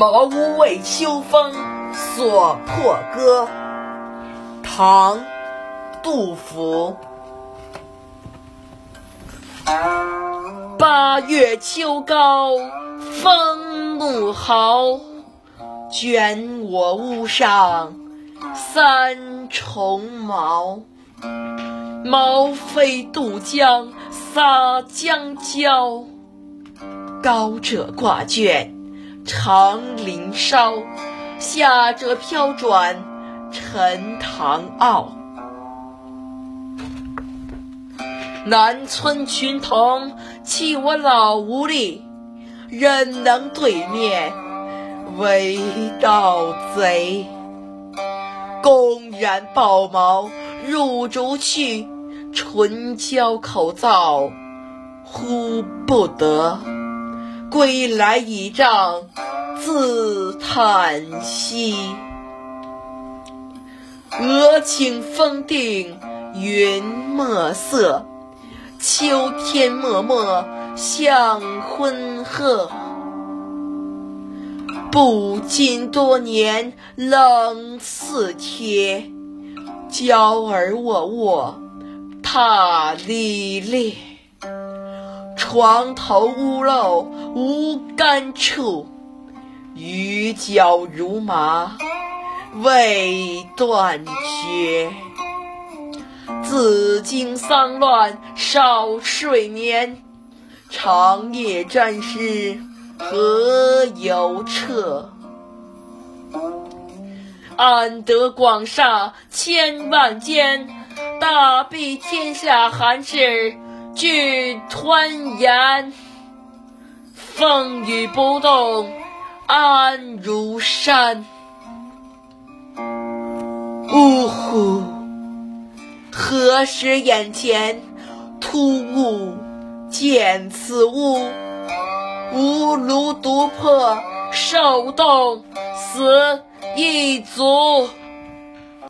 茅屋为秋风所破歌。唐·杜甫。八月秋高风怒号，卷我屋上三重茅。茅飞渡江洒江郊，高者挂卷长林梢，下者飘转沉塘坳。南村群童欺我老无力，忍能对面为盗贼。公然抱茅入竹去，唇焦口燥呼不得。归来倚杖自叹息。俄顷风定云墨色。秋天漠漠向昏壑，不禁多年冷似铁。娇儿卧卧踏里裂，床头屋漏无干处，雨脚如麻未断绝。自经丧乱少睡眠，长夜战事何由彻？安得广厦千万间，大庇天下寒士俱湍岩。风雨不动安如山。呜呼！何时眼前突兀见此物？吾庐独破，受冻死亦足。